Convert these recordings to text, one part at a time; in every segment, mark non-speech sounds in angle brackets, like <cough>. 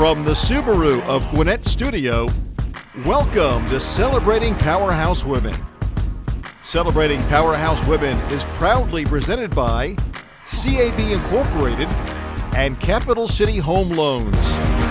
From the Subaru of Gwinnett Studio, welcome to Celebrating Powerhouse Women. Celebrating Powerhouse Women is proudly presented by CAB Incorporated and Capital City Home Loans.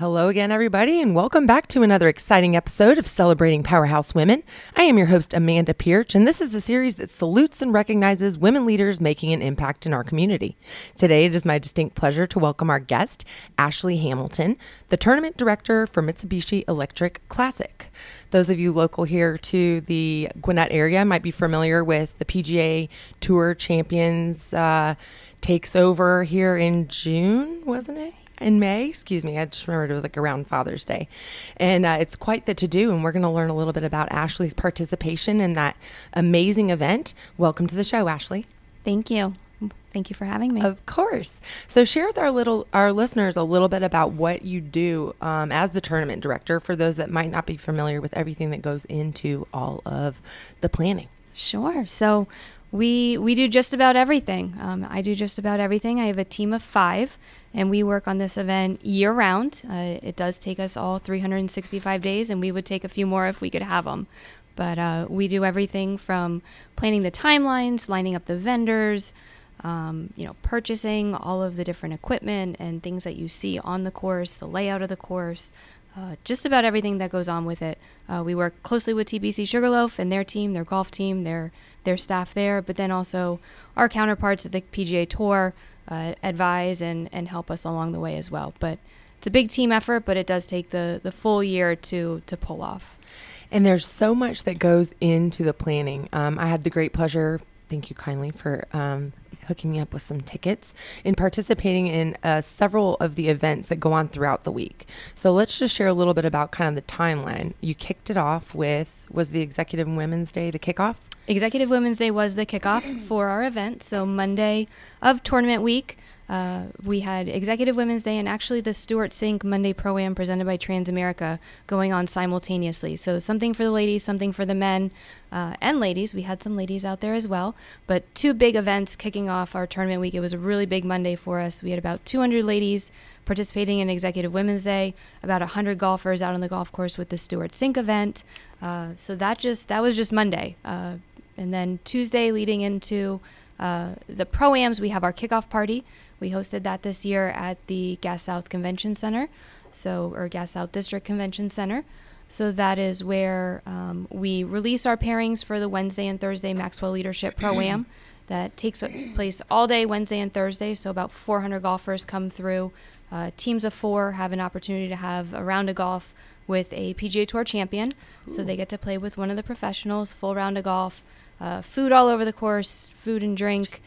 Hello again, everybody, and welcome back to another exciting episode of Celebrating Powerhouse Women. I am your host, Amanda Pierce, and this is the series that salutes and recognizes women leaders making an impact in our community. Today, it is my distinct pleasure to welcome our guest, Ashley Hamilton, the tournament director for Mitsubishi Electric Classic. Those of you local here to the Gwinnett area might be familiar with the PGA Tour Champions uh, takes over here in June, wasn't it? In May. Excuse me. I just remembered it was like around Father's Day. And uh, it's quite the to do. And we're going to learn a little bit about Ashley's participation in that amazing event. Welcome to the show, Ashley. Thank you. Thank you for having me. Of course. So share with our little our listeners a little bit about what you do um, as the tournament director for those that might not be familiar with everything that goes into all of the planning. Sure. So we we do just about everything. Um, I do just about everything. I have a team of five, and we work on this event year round. Uh, it does take us all 365 days, and we would take a few more if we could have them. But uh, we do everything from planning the timelines, lining up the vendors, um, you know, purchasing all of the different equipment and things that you see on the course, the layout of the course, uh, just about everything that goes on with it. Uh, we work closely with TPC Sugarloaf and their team, their golf team, their their staff there, but then also our counterparts at the PGA Tour uh, advise and, and help us along the way as well. But it's a big team effort, but it does take the, the full year to to pull off. And there's so much that goes into the planning. Um, I had the great pleasure, thank you kindly for um, hooking me up with some tickets and participating in uh, several of the events that go on throughout the week. So let's just share a little bit about kind of the timeline. You kicked it off with, was the Executive Women's Day the kickoff? Executive Women's Day was the kickoff for our event. So Monday of tournament week, uh, we had Executive Women's Day and actually the Stewart Cink Monday Pro Am presented by Transamerica going on simultaneously. So something for the ladies, something for the men uh, and ladies. We had some ladies out there as well. But two big events kicking off our tournament week. It was a really big Monday for us. We had about 200 ladies participating in Executive Women's Day, about 100 golfers out on the golf course with the Stewart Cink event. Uh, so that just that was just Monday. Uh, and then Tuesday, leading into uh, the proams, we have our kickoff party. We hosted that this year at the Gas South Convention Center, so or Gas South District Convention Center. So that is where um, we release our pairings for the Wednesday and Thursday Maxwell Leadership <clears throat> Pro Am. that takes place all day Wednesday and Thursday. So about 400 golfers come through. Uh, teams of four have an opportunity to have a round of golf with a PGA Tour champion. Ooh. So they get to play with one of the professionals, full round of golf uh, food all over the course, food and drink,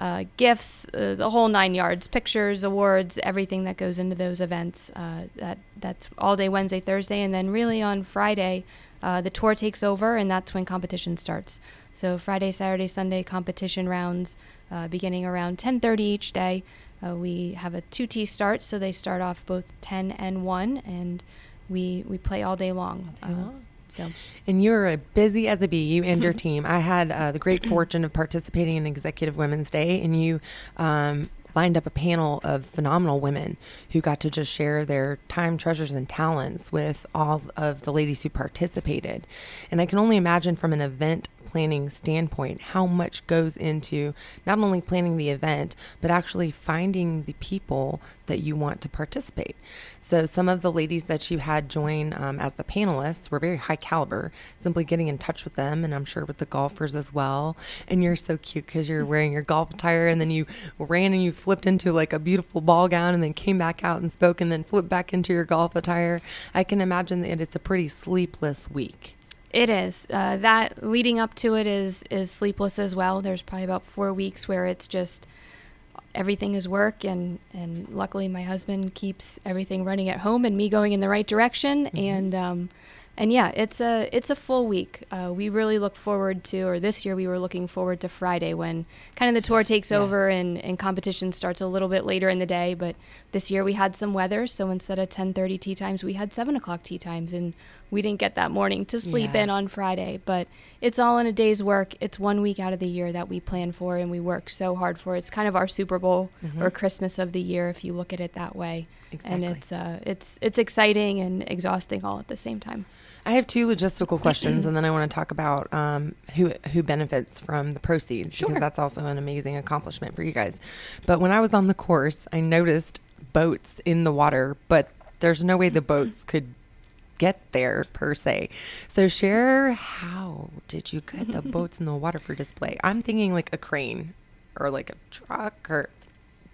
uh, gifts, uh, the whole nine yards, pictures, awards, everything that goes into those events. Uh, that that's all day Wednesday, Thursday, and then really on Friday, uh, the tour takes over, and that's when competition starts. So Friday, Saturday, Sunday competition rounds, uh, beginning around 10:30 each day. we have a two tee start, so they start off both 10 and 1, and we we play all day long. All day long. So, and you're busy as a bee, you and your team. I had uh, the great fortune of participating in Executive Women's Day, and you um, lined up a panel of phenomenal women who got to just share their time, treasures, and talents with all of the ladies who participated. And I can only imagine from an event planning standpoint how much goes into not only planning the event, but actually finding the people that you want to participate. So, some of the ladies that you had join um, as the panelists were very high caliber, simply getting in touch with them, and I'm sure with the golfers as well. And you're so cute because you're wearing your golf attire, and then you ran and you flipped into like a beautiful ball gown, and then came back out and spoke, and then flipped back into your golf attire. I can imagine that it's a pretty sleepless week. It is. Uh, that leading up to it is is sleepless as well. There's probably about four weeks where it's just everything is work, and and luckily my husband keeps everything running at home and me going in the right direction. Mm-hmm. And um, and yeah, it's a it's a full week. Uh, we really look forward to, or this year we were looking forward to Friday when kind of the tour takes yes. over and and competition starts a little bit later in the day. But this year we had some weather, so instead of 10:30 tee times, we had seven o'clock tee times, and we didn't get that morning to sleep Yeah. in on Friday, but it's all in a day's work. It's one week out of the year that we plan for and we work so hard for. It's kind of our Super Bowl Mhm. or Christmas of the year if you look at it that way. Exactly. And it's uh, it's it's exciting and exhausting all at the same time. I have two logistical questions, and then I want to talk about um, who who benefits from the proceeds Sure. because that's also an amazing accomplishment for you guys. But when I was on the course, I noticed boats in the water, but there's no way the boats could get there per se. So share how did you get the <laughs> boats in the water for display? I'm thinking like a crane or like a truck or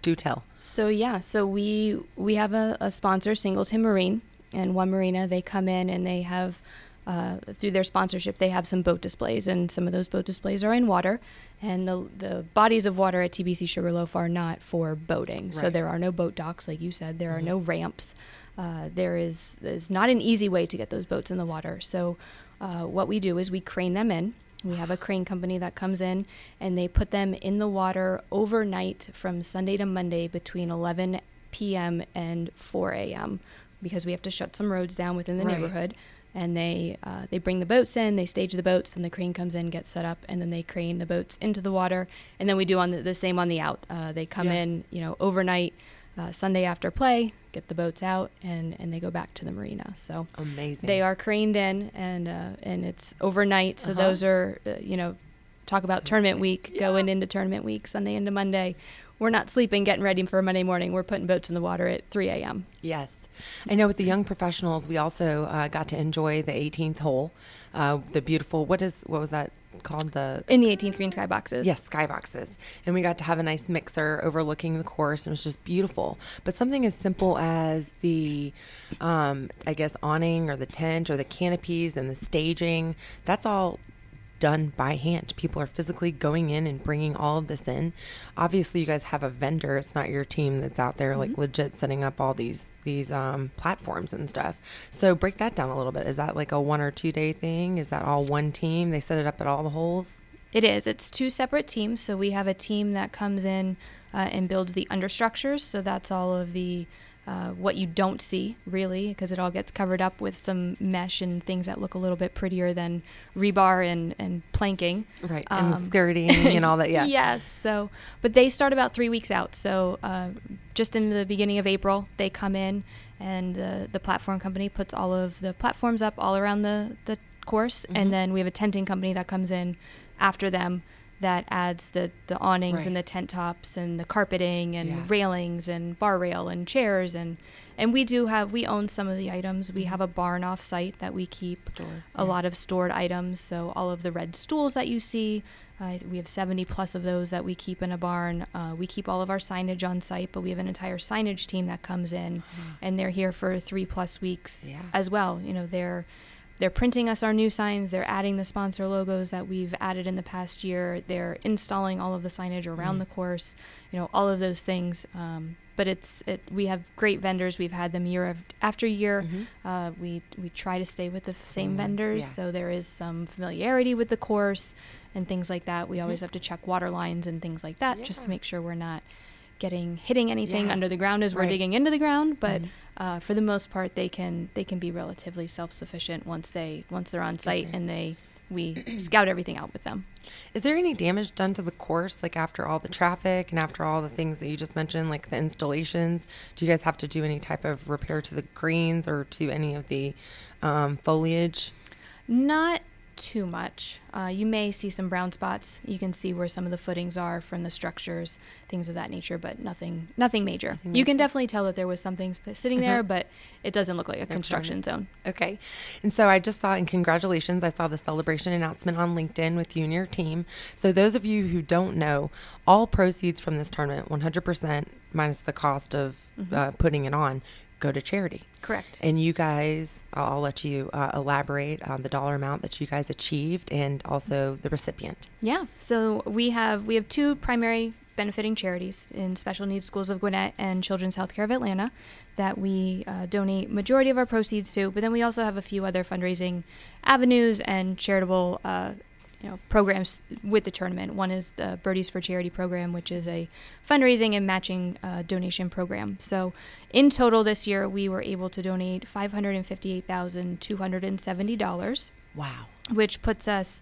do tell. So yeah, so we we have a, a sponsor, Singleton Marine, and one marina. They come in and they have uh, through their sponsorship, they have some boat displays, and some of those boat displays are in water. And the the bodies of water at TPC Sugarloaf are not for boating, so there are no boat docks, like you said. There are Mhm. no ramps. Uh, there is is not an easy way to get those boats in the water. So uh, what we do is we crane them in. We have a crane company that comes in and they put them in the water overnight from Sunday to Monday between 11 p.m. and 4 a.m. because we have to shut some roads down within the Right. neighborhood. And they uh, they bring the boats in, they stage the boats, and the crane comes in, gets set up, and then they crane the boats into the water. And then we do on the, the same on the out. Uh, they come Yeah. in, you know, overnight, uh, Sunday after play, get the boats out, and, and they go back to the marina. So Amazing. they are craned in, and uh, and it's overnight. So Uh-huh. those are uh, you know, talk about tournament week, Yeah. going into tournament week, Sunday into Monday. We're not sleeping, getting ready for Monday morning. We're putting boats in the water at 3 a.m. Yes. I know with the young professionals, we also uh, got to enjoy the 18th hole, uh, the beautiful, what is, what was that called? The, in the 18th green sky boxes. Yes, skyboxes. And we got to have a nice mixer overlooking the course. and It was just beautiful. But something as simple as the, um, I guess, awning or the tent or the canopies and the staging, that's all done by hand. People are physically going in and bringing all of this in. Obviously, you guys have a vendor. It's not your team that's out there like Mhm. legit setting up all these these um, platforms and stuff. So break that down a little bit. Is that like a one or two day thing? Is that all one team? They set it up at all the holes? It is. It's two separate teams. So we have a team that comes in uh, and builds the understructures. So that's all of the uh, what you don't see really, because it all gets covered up with some mesh and things that look a little bit prettier than rebar and, and planking. Right. and Um, skirting and <laughs> all that. Yeah. yes. So, but they start about three weeks out. So, uh, just in the beginning of April, they come in, and the the platform company puts all of the platforms up all around the the course, Mhm. and then we have a tenting company that comes in after them that adds the the awnings and the tent tops and the carpeting and Yeah. railings and bar rail and chairs and and we do have we own some of the items. We Mhm. have a barn off site that we keep Store. a lot of stored items. So all of the red stools that you see, uh, we have 70 plus of those that we keep in a barn. Uh, we keep all of our signage on site, but we have an entire signage team that comes in, and they're here for three plus weeks Yeah. as well. You know, they're they're printing us our new signs. They're adding the sponsor logos that we've added in the past year. They're installing all of the signage around Mhm. the course. You know, all of those things. Um, but it's it. We have great vendors. We've had them year af- after year. Mhm. Uh, we we try to stay with the Same vendors, yeah. so there is some familiarity with the course and things like that. We always Mhm. have to check water lines and things like that, just to make sure we're not getting hitting anything Yeah. under the ground as we're digging into the ground. But Mhm. uh, for the most part, they can they can be relatively self sufficient once they once they're on site and they we <clears throat> scout everything out with them. Is there any damage done to the course, like after all the traffic and after all the things that you just mentioned, like the installations? Do you guys have to do any type of repair to the greens or to any of the um, foliage? Not too much. Uh, you may see some brown spots. You can see where some of the footings are from the structures, things of that nature, but nothing, nothing major. You can definitely tell that there was something sitting there, but it doesn't look like a construction zone. Okay. And so I just saw, and congratulations, I saw the celebration announcement on LinkedIn with you and your team. So, those of you who don't know, all proceeds from this tournament, 100% minus the cost of Mhm. uh, putting it on, go to charity. Correct. And you guys, I'll let you uh, elaborate on the dollar amount that you guys achieved and also the recipient. Yeah. So we have we have two primary benefiting charities in special needs schools of Gwinnett and Children's Healthcare of Atlanta that we uh, donate majority of our proceeds to. But then we also have a few other fundraising avenues and charitable uh, you know programs with the tournament. One is the Birdies for Charity program, which is a fundraising and matching uh, donation program. So, in total this year, we were able to donate five hundred and fifty-eight thousand two hundred and seventy dollars. Wow. Which puts us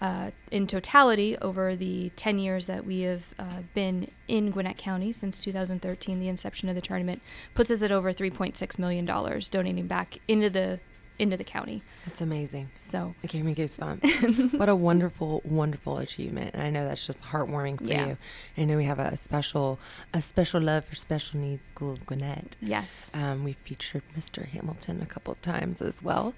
uh, in totality over the 10 years that we have uh, been in Gwinnett County since 2013, the inception of the tournament, puts us at over $3.6 million donating back into the into the county. That's amazing. So it gave me goosebumps. <laughs> what a wonderful, wonderful achievement. And I know that's just heartwarming for yeah. you. I know we have a special, a special love for special needs school of Gwinnett. Yes. Um, we featured Mr. Hamilton a couple of times as well.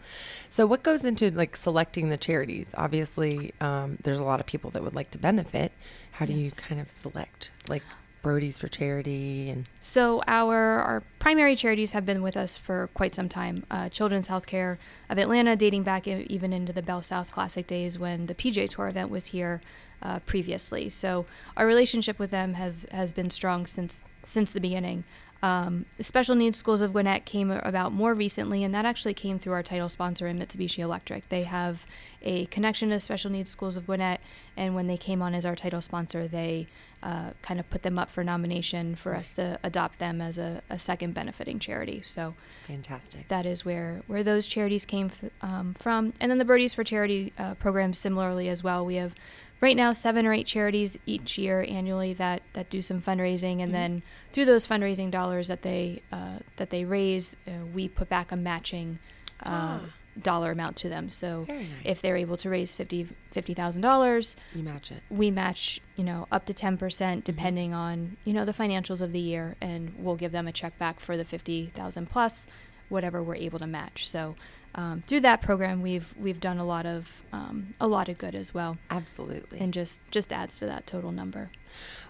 So what goes into like selecting the charities? Obviously, um, there's a lot of people that would like to benefit. How do yes. you kind of select like Birdies for Charity and so our our primary charities have been with us for quite some time. Uh, Children's Healthcare of Atlanta, dating back even into the Bell South Classic days when the PGA Tour event was here uh, previously. So our relationship with them has has been strong since since the beginning. Um, special needs schools of Gwinnett came about more recently, and that actually came through our title sponsor in Mitsubishi Electric. They have a connection to special needs schools of Gwinnett, and when they came on as our title sponsor, they uh, kind of put them up for nomination for us to adopt them as a, a, second benefiting charity. So fantastic. That is where where those charities came f- um, from, and then the Birdies for Charity uh, program similarly as well. We have right now seven or eight charities each year annually that that do some fundraising, and mm-hmm. then through those fundraising dollars that they uh, that they raise, uh, we put back a matching. Uh, ah. Dollar amount to them. So nice. if they're able to raise fifty fifty thousand dollars, you match it. We match, you know, up to ten percent, mm-hmm. depending mm-hmm. on you know the financials of the year, and we'll give them a check back for the fifty thousand plus, whatever we're able to match. So um, through that program, we've we've done a lot of um, a lot of good as well. Absolutely, and just just adds to that total number.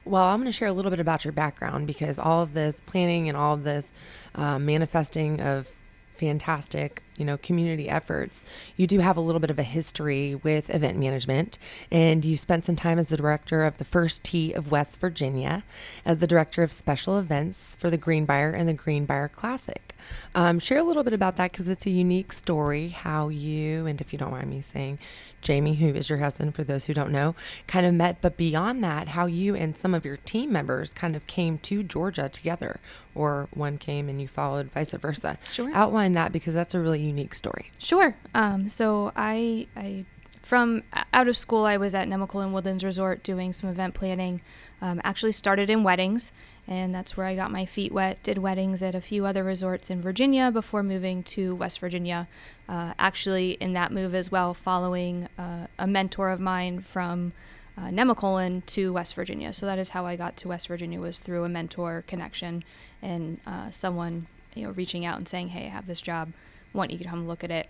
Well, I'm going to share a little bit about your background because all of this planning and all of this uh, manifesting of fantastic, you know, community efforts. You do have a little bit of a history with event management, and you spent some time as the director of the First Tee of West Virginia, as the director of special events for the Greenbrier and the Greenbrier Classic. Um, share a little bit about that because it's a unique story. How you and if you don't mind me saying, Jamie, who is your husband, for those who don't know, kind of met. But beyond that, how you and some of your team members kind of came to Georgia together, or one came and you followed, vice versa. Sure. Outline that because that's a really unique story. Sure. Um, so I, I, from out of school, I was at Nemacolin Woodlands Resort doing some event planning. Um, actually started in weddings and that's where I got my feet wet. Did weddings at a few other resorts in Virginia before moving to West Virginia. Uh, actually, in that move as well, following uh, a mentor of mine from uh, Nemacolin to West Virginia. So that is how I got to West Virginia was through a mentor connection and uh, someone you know reaching out and saying, "Hey, I have this job. Want you to come look at it."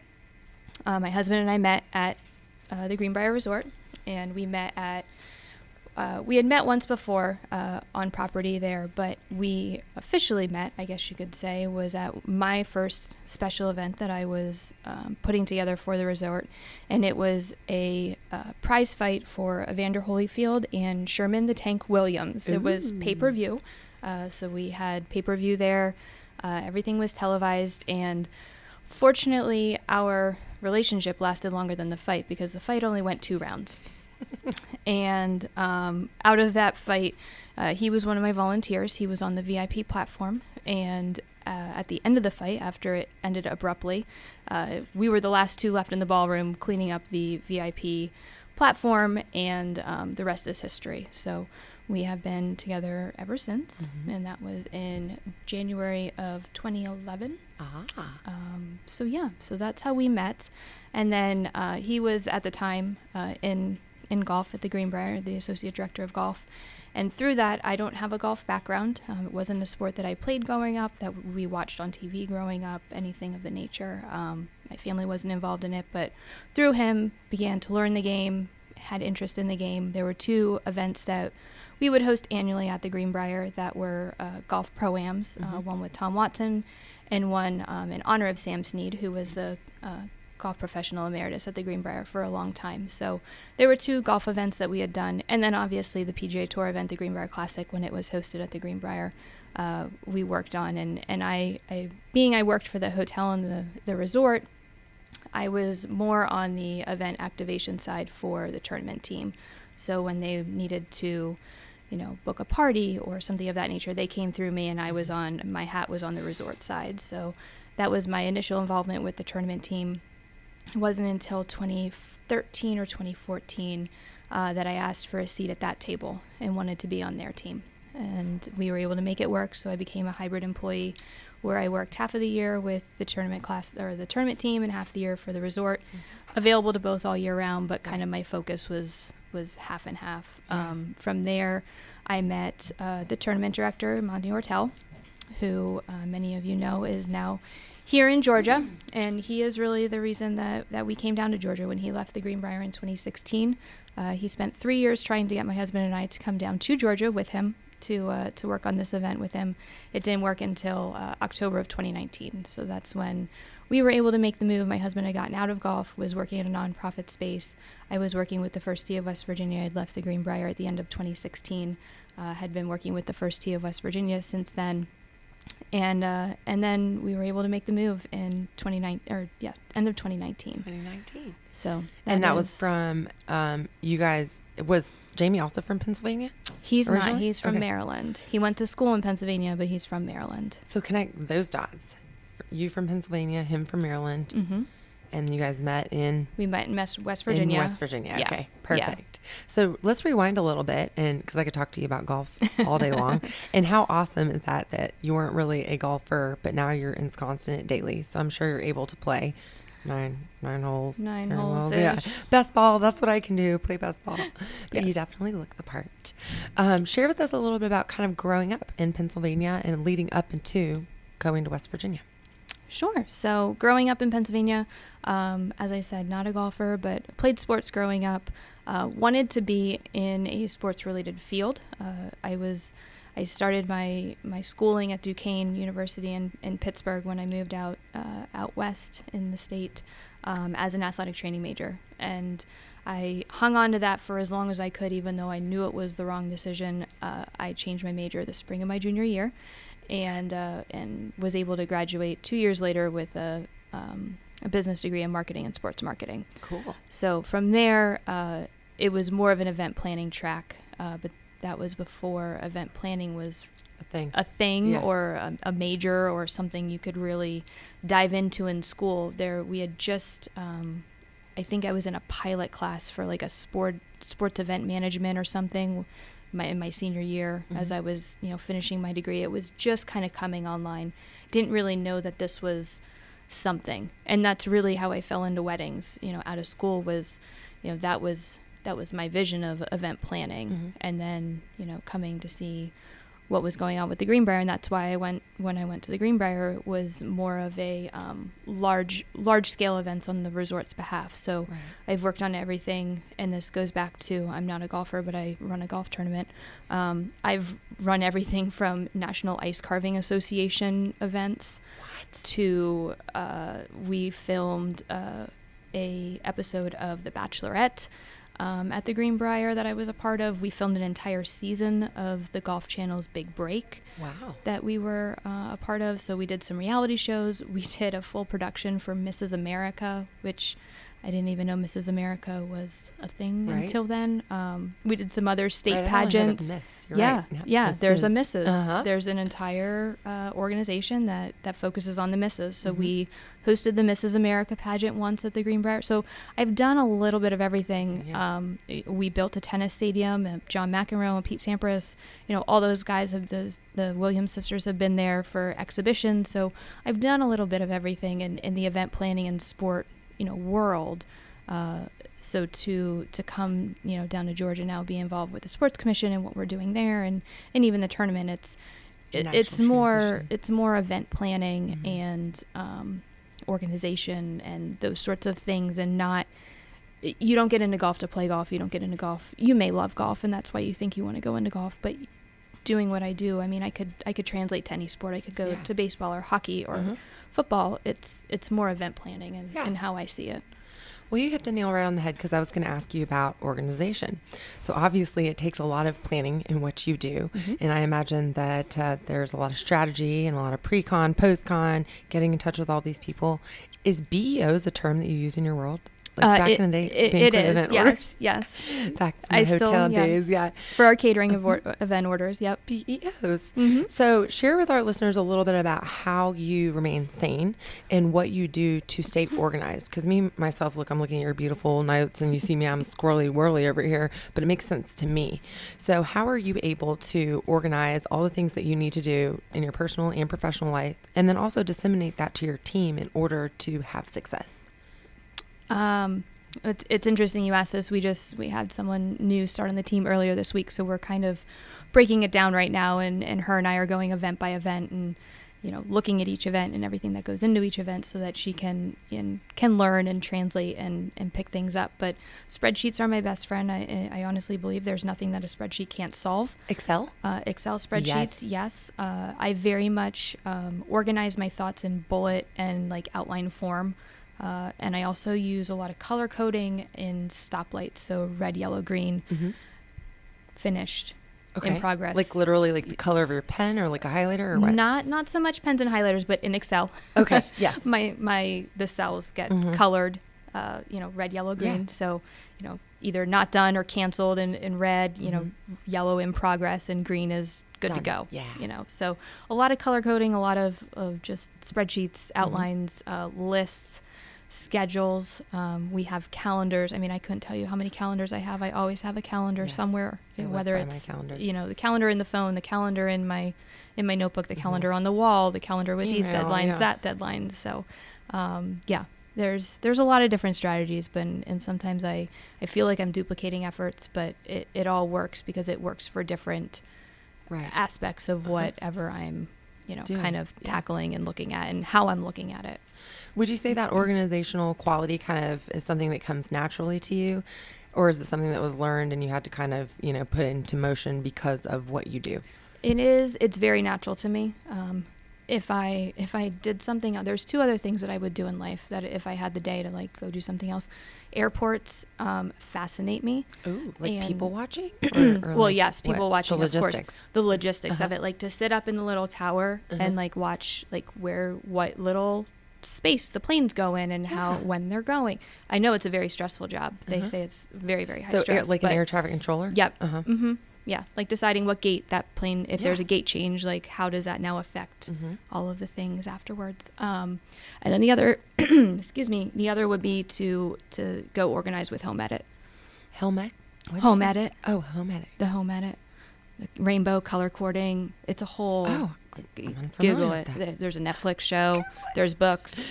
Uh, my husband and I met at uh, the Greenbrier Resort, and we met at uh, we had met once before uh, on property there, but we officially met, I guess you could say, was at my first special event that I was um, putting together for the resort. And it was a uh, prize fight for Evander Holyfield and Sherman the Tank Williams. Ooh. It was pay per view. Uh, so we had pay per view there, uh, everything was televised. And fortunately, our relationship lasted longer than the fight because the fight only went two rounds. <laughs> and um, out of that fight, uh, he was one of my volunteers. He was on the VIP platform, and uh, at the end of the fight, after it ended abruptly, uh, we were the last two left in the ballroom cleaning up the VIP platform, and um, the rest is history. So we have been together ever since, mm-hmm. and that was in January of 2011. Ah. Um, so yeah, so that's how we met, and then uh, he was at the time uh, in in golf at the Greenbrier, the associate director of golf. And through that, I don't have a golf background. Um, it wasn't a sport that I played growing up, that we watched on TV growing up, anything of the nature. Um, my family wasn't involved in it, but through him, began to learn the game, had interest in the game. There were two events that we would host annually at the Greenbrier that were uh, golf pro-ams, uh, mm-hmm. uh, one with Tom Watson and one um, in honor of Sam Snead, who was the uh, golf professional emeritus at the Greenbrier for a long time. So there were two golf events that we had done, and then obviously the PGA Tour event, the Greenbrier Classic, when it was hosted at the Greenbrier, uh, we worked on. And and I, I, being I worked for the hotel and the the resort, I was more on the event activation side for the tournament team. So when they needed to, you know, book a party or something of that nature, they came through me, and I was on my hat was on the resort side. So that was my initial involvement with the tournament team. It wasn't until 2013 or 2014 uh, that I asked for a seat at that table and wanted to be on their team. And we were able to make it work, so I became a hybrid employee where I worked half of the year with the tournament class or the tournament team and half the year for the resort. Mm-hmm. Available to both all year round, but kind of my focus was was half and half. Um, from there, I met uh, the tournament director, Monty Ortel, who uh, many of you know is now here in Georgia, and he is really the reason that, that we came down to Georgia when he left the Greenbrier in 2016. Uh, he spent three years trying to get my husband and I to come down to Georgia with him to uh, to work on this event with him. It didn't work until uh, October of 2019. So that's when we were able to make the move. My husband had gotten out of golf, was working in a nonprofit space. I was working with the First Tee of West Virginia. I'd left the Greenbrier at the end of 2016. Uh, had been working with the First Tee of West Virginia since then and uh, and then we were able to make the move in 2019 or yeah end of 2019 2019 so that and that was from um, you guys was jamie also from pennsylvania he's originally? not he's from okay. maryland. He went to school in pennsylvania but he's from maryland. So connect those dots. You from pennsylvania him from maryland. Mm-hmm and you guys met in we met in West Virginia. In West Virginia. Yeah. Okay, perfect. Yeah. So let's rewind a little bit, and because I could talk to you about golf <laughs> all day long, and how awesome is that that you weren't really a golfer, but now you're ensconced in it daily. So I'm sure you're able to play nine nine holes. Nine, holes. Yeah, best ball. That's what I can do. Play best ball. <laughs> But yes. you definitely look the part. Um, share with us a little bit about kind of growing up in Pennsylvania and leading up into going to West Virginia. Sure. So, growing up in Pennsylvania, um, as I said, not a golfer, but played sports growing up. Uh, wanted to be in a sports-related field. Uh, I was, I started my my schooling at Duquesne University in, in Pittsburgh when I moved out uh, out west in the state um, as an athletic training major, and I hung on to that for as long as I could, even though I knew it was the wrong decision. Uh, I changed my major the spring of my junior year, and uh, and was able to graduate two years later with a, um, a business degree in marketing and sports marketing. Cool. So from there, uh, it was more of an event planning track, uh, but that was before event planning was a thing, a thing yeah. or a, a, major or something you could really dive into in school. There, we had just. Um, I think I was in a pilot class for like a sport sports event management or something my, in my senior year mm-hmm. as I was, you know, finishing my degree. It was just kind of coming online. Didn't really know that this was something. And that's really how I fell into weddings, you know, out of school was, you know, that was that was my vision of event planning mm-hmm. and then, you know, coming to see what was going on with the Greenbrier, and that's why I went when I went to the Greenbrier was more of a um, large large scale events on the resort's behalf. So right. I've worked on everything, and this goes back to I'm not a golfer, but I run a golf tournament. Um, I've run everything from National Ice Carving Association events what? to uh, we filmed uh, a episode of The Bachelorette um, at the Greenbrier that I was a part of. We filmed an entire season of the Golf Channel's Big Break. Wow. That we were uh, a part of. So we did some reality shows. We <laughs> did a full production for Mrs. America, which I didn't even know Mrs. America was a thing right. until then. Um, we did some other state right, pageants. yeah, right. yeah. there's a Mrs. Uh-huh. There's an entire uh, organization that that focuses on the Misses. So mm-hmm. we hosted the Mrs. America pageant once at the Greenbrier. So I've done a little bit of everything. Yeah. Um, we built a tennis stadium. John McEnroe and Pete Sampras, you know, all those guys have the the Williams sisters have been there for exhibitions. So I've done a little bit of everything in, in the event planning and sport you know world. Uh, so to to come you know down to Georgia now, be involved with the sports commission and what we're doing there, and and even the tournament, it's it, it's more transition. it's more event planning mm-hmm. and um, organization and those sorts of things, and not you don't get into golf to play golf. You don't get into golf. You may love golf, and that's why you think you want to go into golf, but doing what I do, I mean, I could I could translate to any sport. I could go yeah. to baseball or hockey or mm-hmm football, it's it's more event planning and, yeah. and how I see it. Well, you hit the nail right on the head because I was going to ask you about organization. So, obviously, it takes a lot of planning in what you do. Mm-hmm. And I imagine that uh, there's a lot of strategy and a lot of pre con, post con, getting in touch with all these people. Is BEOs a term that you use in your world? Like uh, back it, in the day, it, it is. Yes, orders? yes. <laughs> Back in I the hotel still, days, yes. yeah. For our catering <laughs> event orders, yep. BEOs. Mm-hmm. So share with our listeners a little bit about how you remain sane and what you do to stay organized. Because me myself, look, I'm looking at your beautiful notes, and you see me, I'm squirrely whirly over here, but it makes sense to me. So how are you able to organize all the things that you need to do in your personal and professional life, and then also disseminate that to your team in order to have success? Um, it's it's interesting you asked this. We just we had someone new start on the team earlier this week, so we're kind of breaking it down right now. And and her and I are going event by event and you know looking at each event and everything that goes into each event so that she can and can learn and translate and and pick things up. But spreadsheets are my best friend. I I honestly believe there's nothing that a spreadsheet can't solve. Excel. Uh, Excel spreadsheets. Yes. yes. Uh, I very much um, organize my thoughts in bullet and like outline form. Uh, and I also use a lot of color coding in stoplights, so red, yellow, green, mm-hmm. finished, okay. in progress. Like literally, like the color of your pen, or like a highlighter, or what? Not not so much pens and highlighters, but in Excel. Okay. <laughs> yes. my my the cells get mm-hmm. colored, uh, you know, red, yellow, green. Yeah. So you know, either not done or canceled in, in red. You mm-hmm. know, yellow in progress, and green is good done. to go. Yeah. You know, so a lot of color coding, a lot of of just spreadsheets, mm-hmm. outlines, uh, lists schedules. Um, we have calendars. I mean, I couldn't tell you how many calendars I have. I always have a calendar yes. somewhere, whether it's you know the calendar in the phone, the calendar in my in my notebook, the mm-hmm. calendar on the wall, the calendar with Email, these deadlines, yeah. that deadline. So, um, yeah, there's there's a lot of different strategies, but and sometimes I I feel like I'm duplicating efforts, but it it all works because it works for different right. aspects of uh-huh. whatever I'm you know Doing. kind of yeah. tackling and looking at and how I'm looking at it. Would you say that organizational quality kind of is something that comes naturally to you? Or is it something that was learned and you had to kind of, you know, put into motion because of what you do? It is. It's very natural to me. Um, if I if I did something, there's two other things that I would do in life that if I had the day to like go do something else. Airports um, fascinate me. Ooh, like people watching? <clears throat> Or, or well, like yes, people what? watching. The logistics. Course, the logistics uh-huh. of it, like to sit up in the little tower uh-huh. and like watch like where what little space the planes go in and how yeah. when they're going. I know it's a very stressful job. They uh-huh. say it's very very high so stress. So like an air traffic controller. Yep. Uh-huh. Mm-hmm. Yeah, like deciding what gate that plane. If yeah. there's a gate change, like how does that now affect mm-hmm. all of the things afterwards? Um, and then the other, <clears throat> excuse me, the other would be to to go organize with Home Edit. Home Edit. Home Edit. Oh, Home Edit. The Home Edit. The rainbow color coding. It's a whole. Oh Google it. There's a Netflix show. There's books.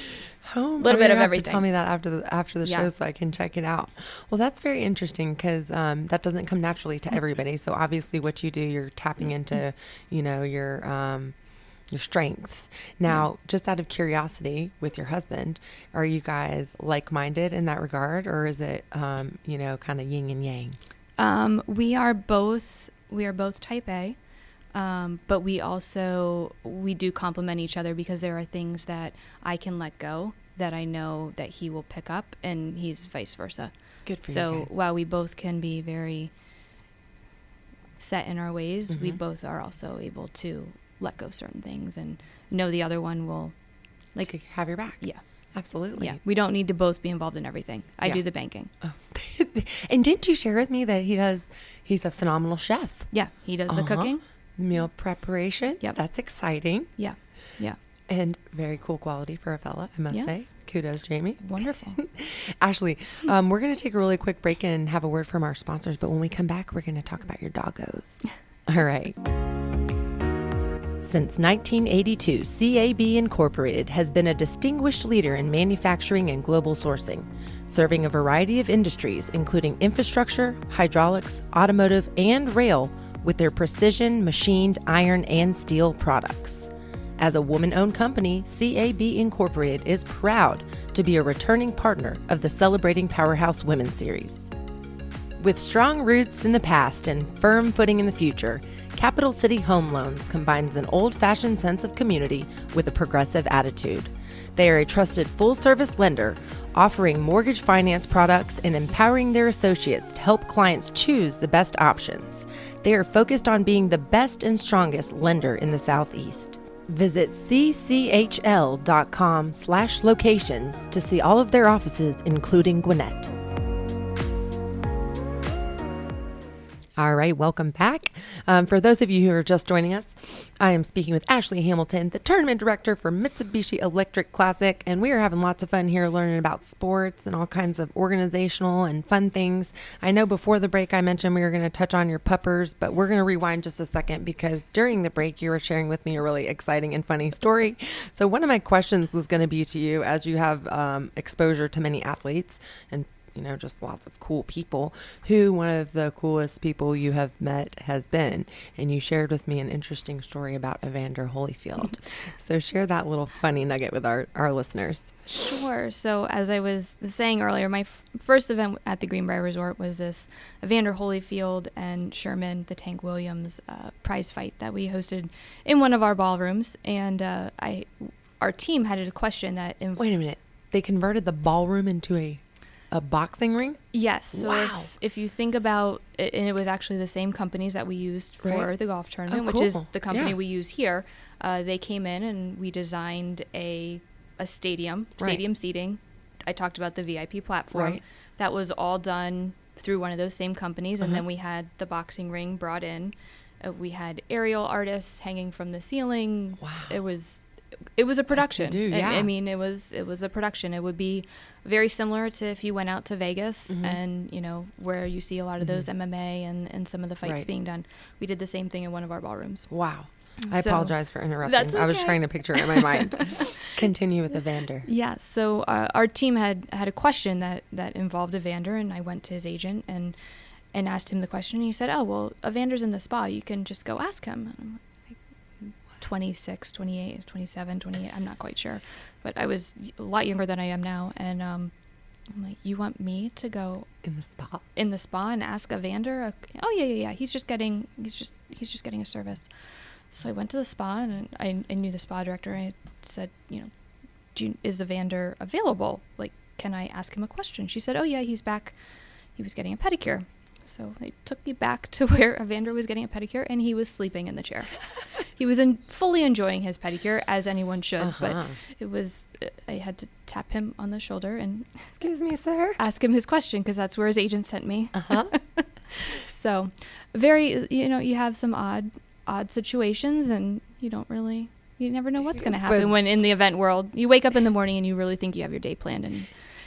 A little bit of everything. tell me that after the after the yeah. show so I can check it out. Well, that's very interesting because um, that doesn't come naturally to everybody. So obviously, what you do, you're tapping into, you know, your um, your strengths. Now, just out of curiosity, with your husband, are you guys like minded in that regard, or is it, um, you know, kind of yin and yang? Um, we are both we are both Type A. Um, but we also we do complement each other because there are things that I can let go that I know that he will pick up, and he's vice versa. Good for so you. So while we both can be very set in our ways, mm-hmm. we both are also able to let go certain things and know the other one will like to have your back. Yeah. Absolutely. Yeah. We don't need to both be involved in everything. I yeah. do the banking. Oh. <laughs> and didn't you share with me that he does he's a phenomenal chef? Yeah, he does uh-huh. the cooking meal preparation. Yep. That's exciting. Yeah. Yeah. And very cool quality for a fella, I must yes. say. Kudos, Jamie. Wonderful. <laughs> Ashley, um, we're going to take a really quick break and have a word from our sponsors. But when we come back, we're going to talk about your doggos. <laughs> All right. Since 1982, CAB Incorporated has been a distinguished leader in manufacturing and global sourcing, serving a variety of industries, including infrastructure, hydraulics, automotive, and rail with their precision machined iron and steel products. As a woman owned company, CAB Incorporated is proud to be a returning partner of the Celebrating Powerhouse Women Series. With strong roots in the past and firm footing in the future, Capital City Home Loans combines an old fashioned sense of community with a progressive attitude. They are a trusted full service lender, offering mortgage finance products and empowering their associates to help clients choose the best options. They are focused on being the best and strongest lender in the Southeast. Visit cchl.com slash locations to see all of their offices, including Gwinnett. All right, welcome back. Um, for those of you who are just joining us, I am speaking with Ashley Hamilton, the tournament director for Mitsubishi Electric Classic, and we are having lots of fun here learning about sports and all kinds of organizational and fun things. I know before the break I mentioned we were going to touch on your puppers, but we're going to rewind just a second because during the break you were sharing with me a really exciting and funny story. So, one of my questions was going to be to you as you have um, exposure to many athletes and you know, just lots of cool people. Who one of the coolest people you have met has been? And you shared with me an interesting story about Evander Holyfield. <laughs> so share that little funny nugget with our, our listeners. Sure. So, as I was saying earlier, my f- first event at the Greenbrier Resort was this Evander Holyfield and Sherman, the Tank Williams uh, prize fight that we hosted in one of our ballrooms. And uh, I, our team had a question that. Inv- Wait a minute. They converted the ballroom into a a boxing ring? Yes. So wow. if, if you think about it, and it was actually the same companies that we used for right. the golf tournament, oh, cool. which is the company yeah. we use here. Uh, they came in and we designed a a stadium, stadium right. seating. I talked about the VIP platform. Right. That was all done through one of those same companies, and uh-huh. then we had the boxing ring brought in. Uh, we had aerial artists hanging from the ceiling. Wow! It was it was a production. Do, yeah. I, I, mean, it was it was a production. It would be very similar to if you went out to Vegas mm-hmm. and you know where you see a lot of mm-hmm. those MMA and and some of the fights right. being done. We did the same thing in one of our ballrooms. Wow. I so, apologize for interrupting. Okay. I was trying to picture it in my mind. <laughs> Continue with Evander. Yeah, so uh, our team had had a question that that involved Evander, and I went to his agent and and asked him the question. And he said, "Oh well, Evander's in the spa. You can just go ask him." 26, 28, 27, 28. I'm not quite sure. But I was a lot younger than I am now. And um, I'm like, you want me to go in the spa? In the spa and ask Evander? Oh, yeah, yeah, yeah. He's just getting, he's just, he's just getting a service. So I went to the spa and I, I knew the spa director. And I said, you know, you, is Evander available? Like, can I ask him a question? She said, oh, yeah, he's back. He was getting a pedicure. So it took me back to <laughs> where Evander was getting a pedicure, and he was sleeping in the chair. he was in, fully enjoying his pedicure, as anyone should. Uh-huh. But it was I had to tap him on the shoulder and excuse me, sir, ask him his question because that's where his agent sent me. Uh-huh. <laughs> so very, you know, you have some odd odd situations, and you don't really. You never know what's going to happen but when in the event world you wake up in the morning and you really think you have your day planned and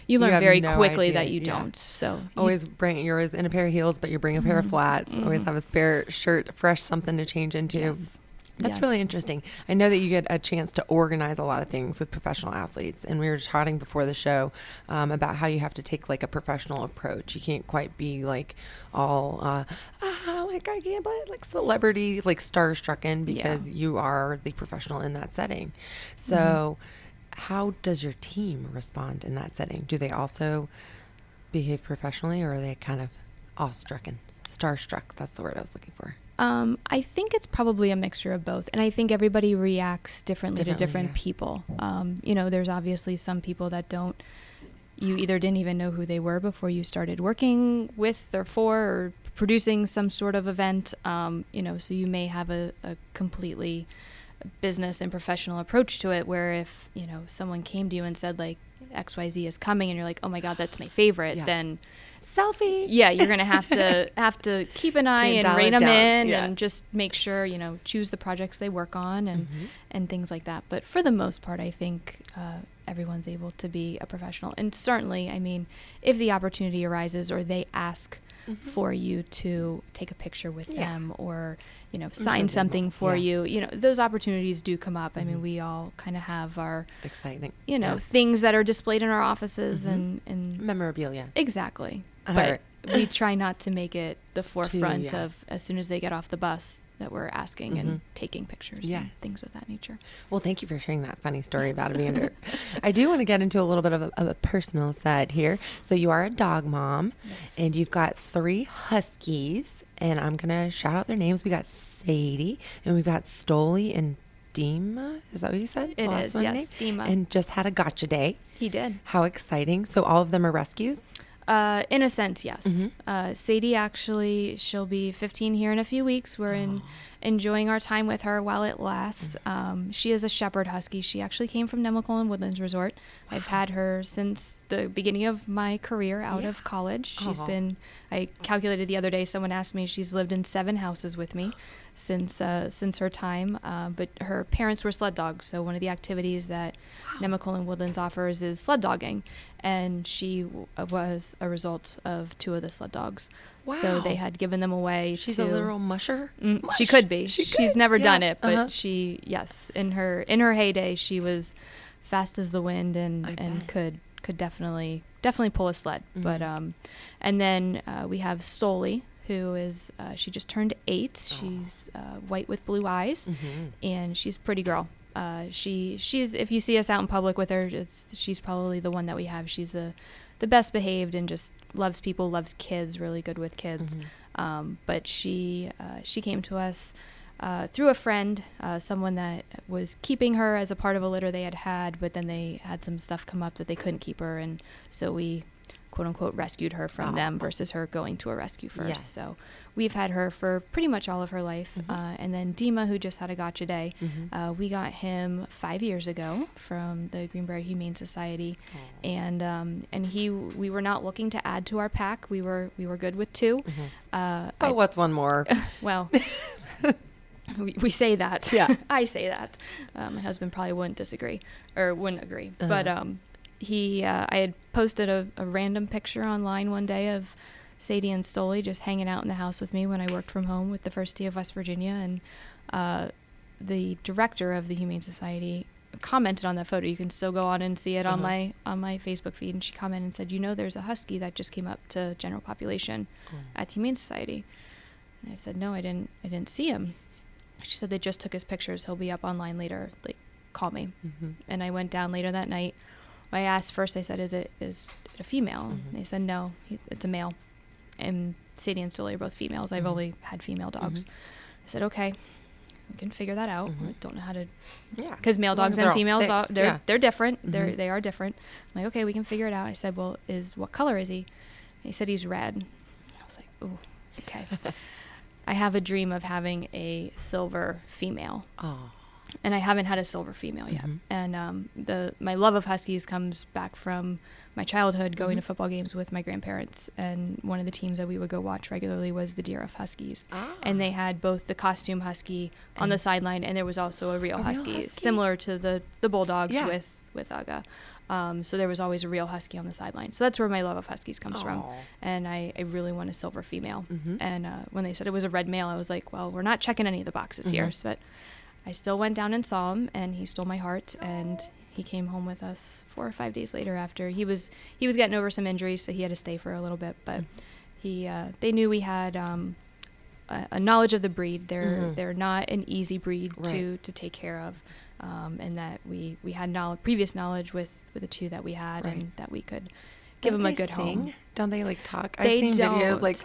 you learn you very no quickly idea. that you yeah. don't. So always you, bring you're always in a pair of heels, but you bring a pair mm-hmm. of flats. Mm-hmm. Always have a spare shirt, fresh something to change into. Yes. That's yes. really interesting. I know that you get a chance to organize a lot of things with professional athletes, and we were chatting before the show um, about how you have to take like a professional approach. You can't quite be like all uh, ah, like I can't play like celebrity, like starstruck in because yeah. you are the professional in that setting. So. Mm-hmm how does your team respond in that setting? Do they also behave professionally or are they kind of awestruck and starstruck? That's the word I was looking for. Um, I think it's probably a mixture of both. And I think everybody reacts differently, differently to different yeah. people. Um, you know, there's obviously some people that don't, you either didn't even know who they were before you started working with or for or producing some sort of event. Um, you know, so you may have a, a completely business and professional approach to it where if you know someone came to you and said like xyz is coming and you're like oh my god that's my favorite yeah. then selfie yeah you're gonna have to <laughs> have to keep an eye and rein them in yeah. and just make sure you know choose the projects they work on and mm-hmm. and things like that but for the most part i think uh, everyone's able to be a professional and certainly i mean if the opportunity arises or they ask mm-hmm. for you to take a picture with yeah. them or you know sign something for yeah. you you know those opportunities do come up mm-hmm. i mean mm-hmm. we all kind of have our exciting you know yeah. things that are displayed in our offices mm-hmm. and and memorabilia exactly but we try not to make it the <laughs> forefront Too, of as soon as they get off the bus that we're asking mm-hmm. and taking pictures yes. and things of that nature. Well, thank you for sharing that funny story about Evander. I do want to get into a little bit of a, of a, personal side here. So you are a dog mom yes. and you've got three huskies and I'm to shout out their names. We got Sadie and we've got Stoli and Dima. Is that what you said? It is, yes, Dima. And just had a gotcha day. He did. How exciting. So all of them are rescues? Uh, in a sense, yes. Mm-hmm. Uh, Sadie actually, she'll be 15 here in a few weeks. We're oh. in enjoying our time with her while it lasts. Um, she is a shepherd husky. She actually came from Nemacolin Woodlands Resort. I've had her since the beginning of my career out Yeah. of college. She's Aw. been, I calculated the other day, someone asked me, she's lived in seven houses with me since uh, since her time. Uh, but her parents were sled dogs, so one of the activities that Nemacolin Woodlands offers is sled dogging, and she w- uh, was a result of two of the sled dogs. So they had given them away. She's to, a literal musher. Mm, she could be. She She's never yeah. done it, but Uh-huh. she yes, in her in her heyday, she was fast as the wind and I and bet. could could definitely definitely pull a sled. But Mhm. um, and then uh, we have Stoli, who is uh, she just turned eight. She's uh, white with blue eyes, Mhm. and she's a pretty girl. Uh, she she's if you see us out in public with her, it's she's probably the one that we have. She's the the best behaved and just loves people, loves kids, really good with kids. Mhm. Um, but she uh, she came to us uh, through a friend, uh, someone that was keeping her as a part of a litter they had had, but then they had some stuff come up that they couldn't keep her, and so we quote unquote rescued her from Oh. them versus her going to a rescue first. Yes. So we've had her for pretty much all of her life, Mhm. uh, and then Dima, who just had a gotcha day. Mhm. Uh, we got him five years ago from the Greenbrier Humane Society, and um, and he we were not looking to add to our pack. We were we were good with two. Mhm. Uh, Oh, I- what's one more? <laughs> well, <laughs> we, we say that. Yeah. <laughs> I say that. Um, my husband probably wouldn't disagree or wouldn't agree. But Uh-huh. um, he, uh, I had posted a, a random picture online one day of Sadie and Stoli just hanging out in the house with me when I worked from home with the First Tee of West Virginia, and uh, the director of the Humane Society commented on that photo. You can still go on and see it on Uh-huh. my on my Facebook feed, and she commented and said, "You know, there's a husky that just came up to general population at the Humane Society." And I said, "No, I didn't. I didn't see him." She said they just took his pictures. He'll be up online later. Like, call me. Mhm. And I went down later that night. I asked first. I said, "Is it is it a female?" Mhm. They said, "No, he's, it's a male." And Sadie and Sully are both females. I've Mhm. only had female dogs. Mhm. I said, "Okay, we can figure that out." Mhm. I don't know how to Yeah. because male dogs and females are they're yeah. they're different. They're they are different. I'm like, okay, we can figure it out. I said, well, is what color is he? He said he's red. I was like, ooh, okay. <laughs> I have a dream of having a silver female, Oh. And I haven't had a silver female yet. Mhm. And um, the my love of huskies comes back from my childhood, going Mhm. to football games with my grandparents, and one of the teams that we would go watch regularly was the Deer of Huskies and they had both the costume husky on the sideline, and there was also a real, A real husky, husky? similar to the the bulldogs Yeah. with with Uga. Um, so there was always a real husky on the sideline. So that's where my love of huskies comes from, Aw. and I, I really want a silver female. Mhm. And uh, when they said it was a red male, I was like, well, we're not checking any of the boxes here. Mhm. So, but I still went down and saw him, and he stole my heart, and he came home with us four or five days later. After he was he was getting over some injuries, so he had to stay for a little bit, but Mm-hmm. he uh, they knew we had um, a, a knowledge of the breed. They're Mhm. they're not an easy breed to Right. to take care of, um, and that we we had knowledge, previous knowledge with with the two that we had, Right. and that we could give Don't them a good sing? home. Don't they like talk? I've They seen don't. like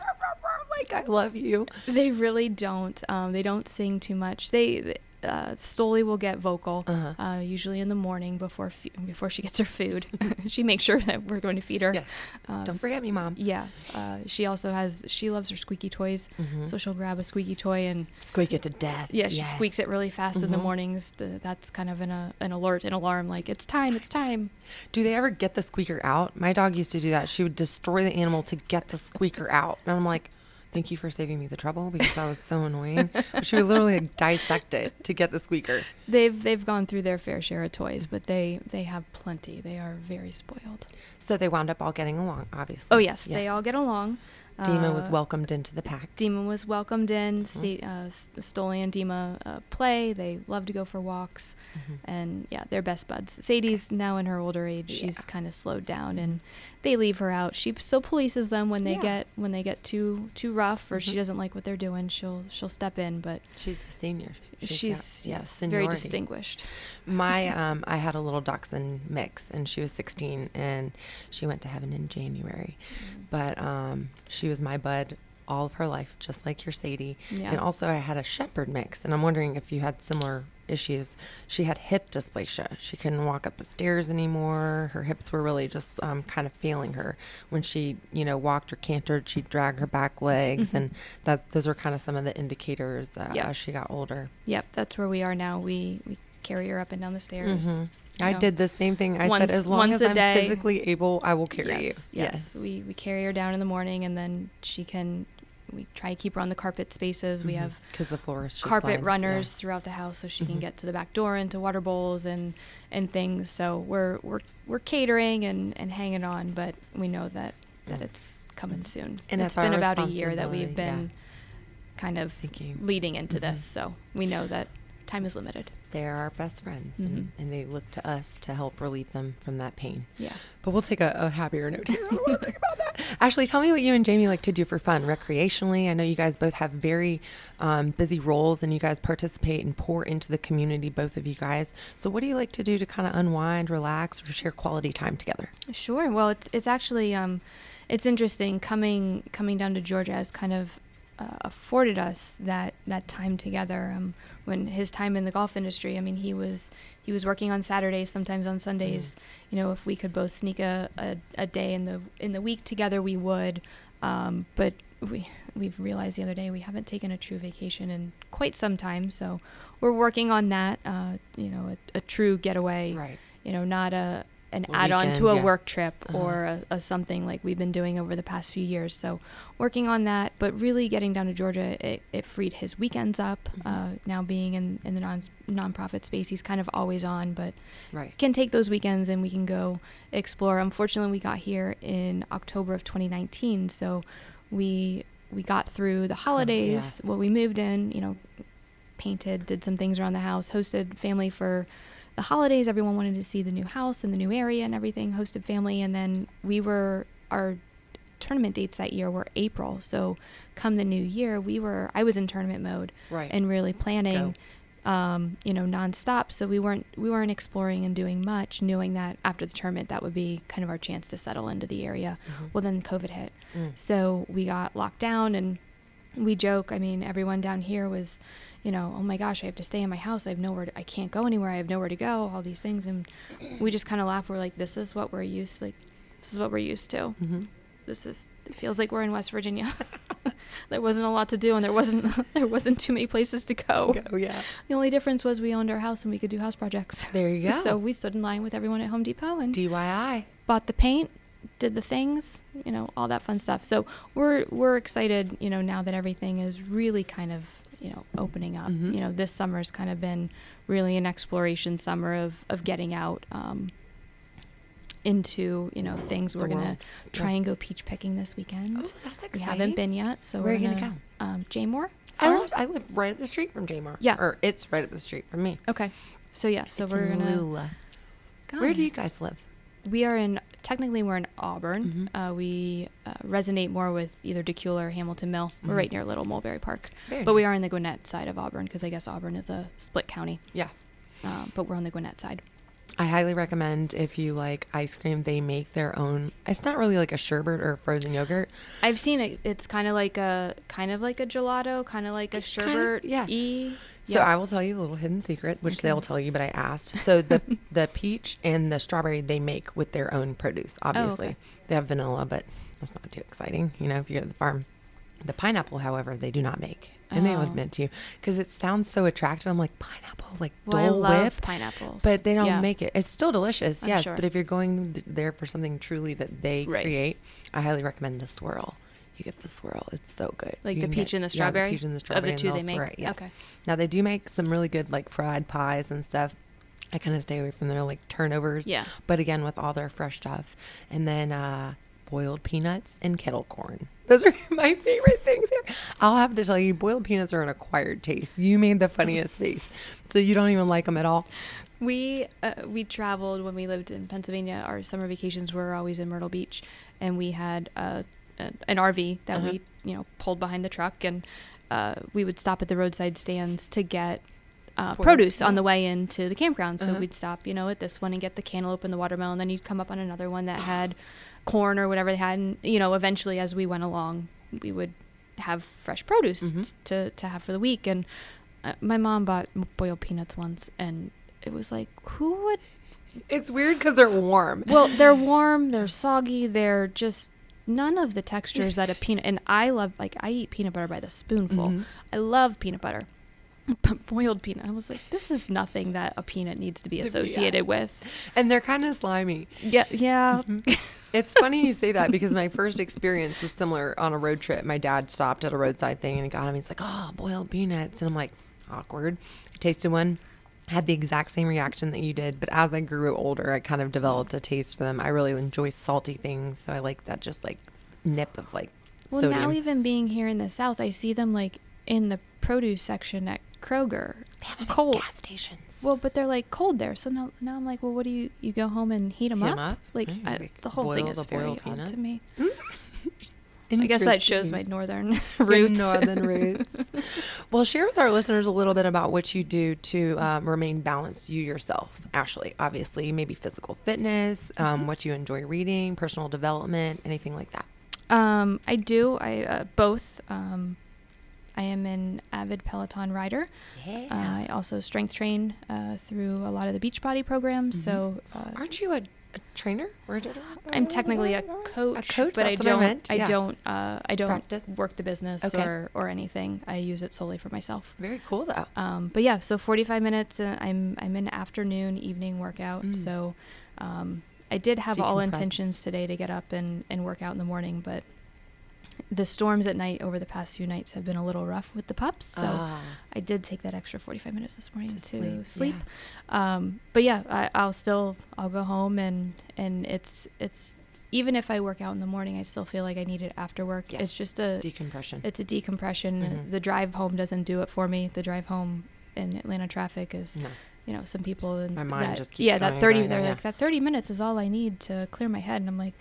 like I love you. They really don't. Um, they don't sing too much. They uh, Stoli will get vocal, Uh-huh. uh, usually in the morning before fe- before she gets her food. <laughs> she makes sure that we're going to feed her. Yes. Um, Don't forget me, mom. Yeah. Uh, she also has. She loves her squeaky toys, Mhm. so she'll grab a squeaky toy and Squeak it to death. yeah, she squeaks it really fast in the Mhm. mornings. The, that's kind of an uh, an alert, an alarm, like it's time, it's time. Do they ever get the squeaker out? My dog used to do that. She would destroy the animal to get the squeaker out. And I'm like, thank you for saving me the trouble because that was so annoying. But she would literally like, dissect it to get the squeaker. They've they've gone through their fair share of toys, but they they have plenty. They are very spoiled. So they wound up all getting along, obviously. Oh yes, they all get along. Dima was Uh, welcomed into the pack. Demon was welcomed Mm-hmm. in. Sta- uh, S- Stoli and Dima uh, play. They love to go for walks, Mhm. and yeah, they're best buds. Sadie's now in her older age. She's Yeah. Mm-hmm. kind of slowed down, and they leave her out. She still polices them when they Yeah. get when they get too too rough or she Mhm. doesn't like what they're doing. She'll she'll step in, but She's the senior. she's, yeah, yes very distinguished. My <laughs> um, I had a little dachshund mix, and she was 16, and she went to heaven in January. But um, she was my bud all of her life, just like your Sadie. Yeah. And also, I had a shepherd mix, and I'm wondering if you had similar issues. She had hip dysplasia. She couldn't walk up the stairs anymore. Her hips were really just um, kind of failing her. When she, you know, walked or cantered, she'd drag her back legs, Mhm. and that those are kind of some of the indicators uh, Yeah. as she got older. Yep, that's where we are now. We we carry her up and down the stairs. Mhm. I know, did the same thing. I once- said, as long as I'm day. physically able, I will carry yes, you. Yes. We we carry her down in the morning, and then she can. We try to keep her on the carpet spaces. We have because the floor is carpet slides, yeah. runners throughout the house, so she can Mhm. get to the back door into water bowls and and things. So we're we're we're catering and and hanging on, but we know that that Mm. it's coming soon. And it's been about a year that we've yeah. been kind of leading into Mhm. this, so we know that time is limited. They're our best friends, Mhm. and, and they look to us to help relieve them from that pain. Yeah. But we'll take a, a happier note here. <laughs> I don't wanna think about that. Ashley, tell me what you and Jamie like to do for fun, recreationally. I know you guys both have very um, busy roles, and you guys participate and pour into the community, both of you guys. So, what do you like to do to kind of unwind, relax, or share quality time together? Sure. Well, it's it's actually um, it's interesting coming coming down to Georgia has kind of uh, afforded us that that time together. Um, when his time in the golf industry, I mean, he was he was working on Saturdays, sometimes on Sundays. You know, if we could both sneak a, a, a day in the in the week together, we would. Um, but we we've realized the other day we haven't taken a true vacation in quite some time, so we're working on that. Uh, you know, a, a true getaway Right. you know, not a an A add-on to a yeah. work trip Uh-huh. or a, a something like we've been doing over the past few years. So working on that, but really getting down to Georgia, it, it freed his weekends up. Mhm. Uh, now being in, in the non nonprofit space, he's kind of always on, but Right. can take those weekends and we can go explore. Unfortunately, we got here in October of 2019, so we we got through the holidays. Well, we moved in, you know, painted, did some things around the house, hosted family for the holidays. Everyone wanted to see the new house and the new area and everything. Hosted family, and then we were our tournament dates that year were April. So come the new year, we were I was in tournament mode Right. and really planning um, you know nonstop so we weren't we weren't exploring and doing much knowing that after the tournament that would be kind of our chance to settle into the area Mhm. well then covid hit Mm. so we got locked down and we joke i mean everyone down here was you know oh my gosh i have to stay in my house i have nowhere to, i can't go anywhere i have nowhere to go all these things and we just kind of laugh we're like this is what we're used like this is what we're used to Mhm. this is it feels like we're in West Virginia. <laughs> there wasn't a lot to do and there wasn't <laughs> there wasn't too many places to go. Oh yeah. The only difference was we owned our house and we could do house projects. There you <laughs> go. So we stood in line with everyone at Home Depot and DIY. bought the paint, did the things, you know, all that fun stuff. So we're we're excited, you know, now that everything is really kind of, you know, opening up. Mhm. You know, this summer's kind of been really an exploration summer of of getting out um, into, you know, things. The we're gonna try Yeah. and go peach picking this weekend. Oh, that's We exciting. haven't been yet, so Where we're are you gonna go? Um, Jaemor. I live, I live right up the street from Jaemor. Yeah. Or it's right up the street from me. Okay, so yeah, so It's we're in gonna. Lula. Where do you guys live? We are in. Technically, we're in Auburn. Mhm. Uh, we uh, resonate more with either Dacula or Hamilton Mill. We're Mhm. right near Little Mulberry Park, Very but we are nice. in the Gwinnett side of Auburn because I guess Auburn is a split county. Yeah. Uh, but we're on the Gwinnett side. I highly recommend if you like ice cream, they make their own. It's not really like a sherbet or frozen yogurt. I've seen it. It's kind of like a kind of like a gelato, kind of like a Kinda, sherbet. yeah. So Yeah. I will tell you a little hidden secret, which Okay. they'll tell you, but I asked. So the <laughs> the peach and the strawberry they make with their own produce. Obviously, Oh, okay. they have vanilla, but that's not too exciting. You know, if you go to the farm. The pineapple, however, they do not make, and they would Oh. admit to you because it sounds so attractive. I'm like pineapple, like well, I Dole love Whip, pineapples, but they don't Yeah. make it. It's still delicious, I'm yes. sure. But if you're going there for something truly that they Right. create, I highly recommend the swirl. You get the swirl; it's so good. Like the peach get- and the yeah, strawberry? peach and the strawberry? Of the two they make? swirl, Yes. Okay. Now they do make some really good like fried pies and stuff. I kind of stay away from their like turnovers. Yeah. But again, with all their fresh stuff, and then uh, boiled peanuts and kettle corn. Those are <laughs> my favorite things here. I'll have to tell you, boiled peanuts are an acquired taste. You made the funniest <laughs> face, so you don't even like them at all. We uh, we traveled when we lived in Pennsylvania. Our summer vacations were always in Myrtle Beach, and we had uh, a, an RV that Uh-huh. we you know pulled behind the truck, and uh, we would stop at the roadside stands to get. Uh, produce on the way into the campground, so Uh-huh. we'd stop, you know, at this one and get the cantaloupe and the watermelon. Then you'd come up on another one that had corn or whatever they had, and you know, eventually as we went along, we would have fresh produce Mhm. to to have for the week. And uh, my mom bought boiled peanuts once, and it was like, who would? It's weird because they're warm. Well, they're <laughs> warm, they're soggy, they're just none of the textures that a peanut. And I love like I eat peanut butter by the spoonful. Mhm. I love peanut butter. <laughs> But boiled peanut, I was like, this is nothing that a peanut needs to be be- yeah. associated with. And they're kind of slimy. Yeah, yeah. <laughs> It's funny you say that because my first experience was similar on a road trip. My dad stopped at a roadside thing and he got him. He's like, "Oh, boiled peanuts," and I'm like, "Awkward." I tasted one, had the exact same reaction that you did, but as I grew older, I kind of developed a taste for them. I really enjoy salty things, so I like that just like nip of like Well, sodium. now even being here in the South, I see them like in the produce section at Kroger. They have cold. gas stations. Well, but they're like cold there. So now, now I'm like, well, what do you you go home and heat them Heat up? 'em up? Like, I, the whole thing is very boiled odd to me. Hmm? <laughs> I guess that shows my northern <laughs> roots. northern roots. <laughs> well, share with our listeners a little bit about what you do to um, remain balanced, you yourself, Ashley. Obviously, maybe physical fitness, um, Mm-hmm. what you enjoy reading, personal development, anything like that. Um, I do. I uh, both. Um, I am an avid Peloton rider. Yeah. Uh, I also strength train uh, through a lot of the Beachbody programs. Mhm. So uh, Aren't you a, a trainer? Or did I'm technically a coach, a coach, but I that's what I don't. I yeah. don't. Uh, I don't Practice? work the business Okay. or or anything. I use it solely for myself. Very cool, though. Um, but yeah, so 45 minutes. Uh, I'm I'm in afternoon, evening workout. Mm. So um, I did have all intentions today to get up and, and work out in the morning, but the storms at night over the past few nights have been a little rough with the pups. So Ah, I did take that extra 45 minutes this morning To to, sleep, sleep. Um, but yeah, I, I'll still I'll go home and and it's it's even if I work out in the morning, I still feel like I need it after work. Yes. It's just a decompression. it's a decompression. Mhm. The drive home doesn't do it for me. The drive home in Atlanta traffic is, no. you know, some people. In my mind that, just keeps yeah, that thirty. going, they're yeah. like that thirty minutes is all I need to clear my head, and I'm like,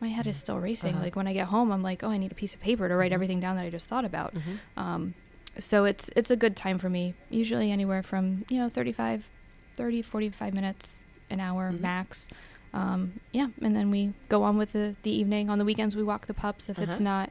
my head is still racing. Uh-huh. Like when I get home, I'm like, oh, I need a piece of paper to write Mhm. everything down that I just thought about. Mhm. Um, so it's it's a good time for me. Usually anywhere from you know 35, 30, 45 minutes, an hour Mhm. max. Um, yeah, and then we go on with the, the evening. On the weekends, we walk the pups. If it's Uh-huh. not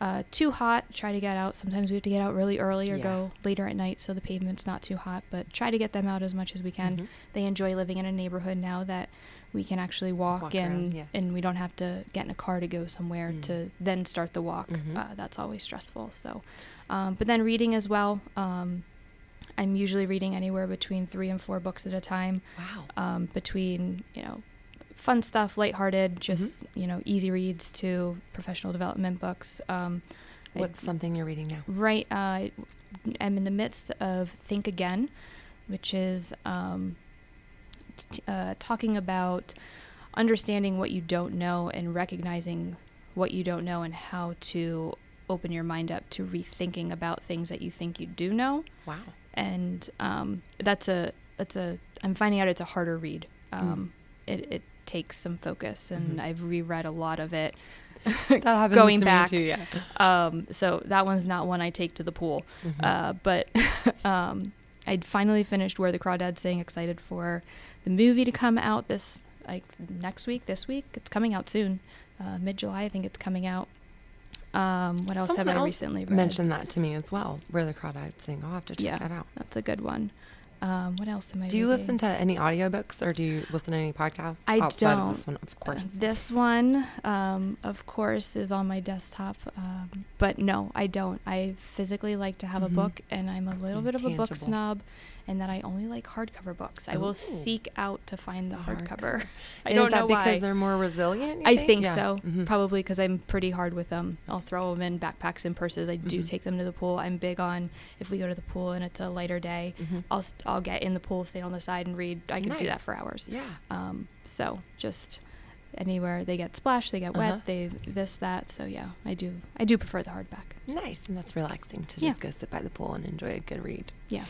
uh, too hot, try to get out. Sometimes we have to get out really early or Yeah. go later at night so the pavement's not too hot. But try to get them out as much as we can. Mhm. They enjoy living in a neighborhood now that we can actually walk, Walk and around, yeah. and we don't have to get in a car to go somewhere Mm. to then start the walk. Mhm. Uh, that's always stressful. So, um, but then reading as well. Um, I'm usually reading anywhere between three and four books at a time. Wow. Um, between you know, fun stuff, lighthearted, just Mm-hmm. you know, easy reads to professional development books. Um, I- What's something you're reading now? right uh, i'm in the midst of think again which is um, t- uh, talking about understanding what you don't know and recognizing what you don't know and how to open your mind up to rethinking about things that you think you do know Wow. and um, that's a that's a i'm finding out it's a harder read um, it, it takes some focus and Mhm. i've reread a lot of it That <laughs> happens Going to back. me too, yeah. um, so that one's not one I take to the pool. Mhm. Uh, but <laughs> um, I'd finally finished Where the Crawdads Sing. Excited for the movie to come out this like next week. This week it's coming out soon, uh, mid July. I think it's coming out. Um, what else Someone have I else recently read? mentioned that to me as well. Where the crawdads sing. I'll have to check Yeah. that out. That's a good one. Um, what else am I? Do you reading? listen to any audiobooks or do you listen to any podcasts I outside don't. of this one? Of Uh, course. this one, um, of course, is on my desktop. Um, but no, I don't. I physically like to have Mhm. a book, and I'm a Have little bit of a book snob, and that I only like hardcover books. I Ooh. will seek out to find the, hardcover. <laughs> I don't is that know because why. they're more resilient? I think Yeah. so. Mhm. Probably because I'm pretty hard with them. I'll throw them in backpacks and purses. I do Mhm. take them to the pool. I'm big on if we go to the pool and it's a lighter day, Mhm. I'll I'll get in the pool, stay on the side, and read. I can do that for hours. Yeah. Um, so just anywhere they get splashed, they get wet, Uh-huh. they this that. So yeah, I do I do prefer the hardback. Nice. And that's relaxing to Yeah. just go sit by the pool and enjoy a good read. Yeah.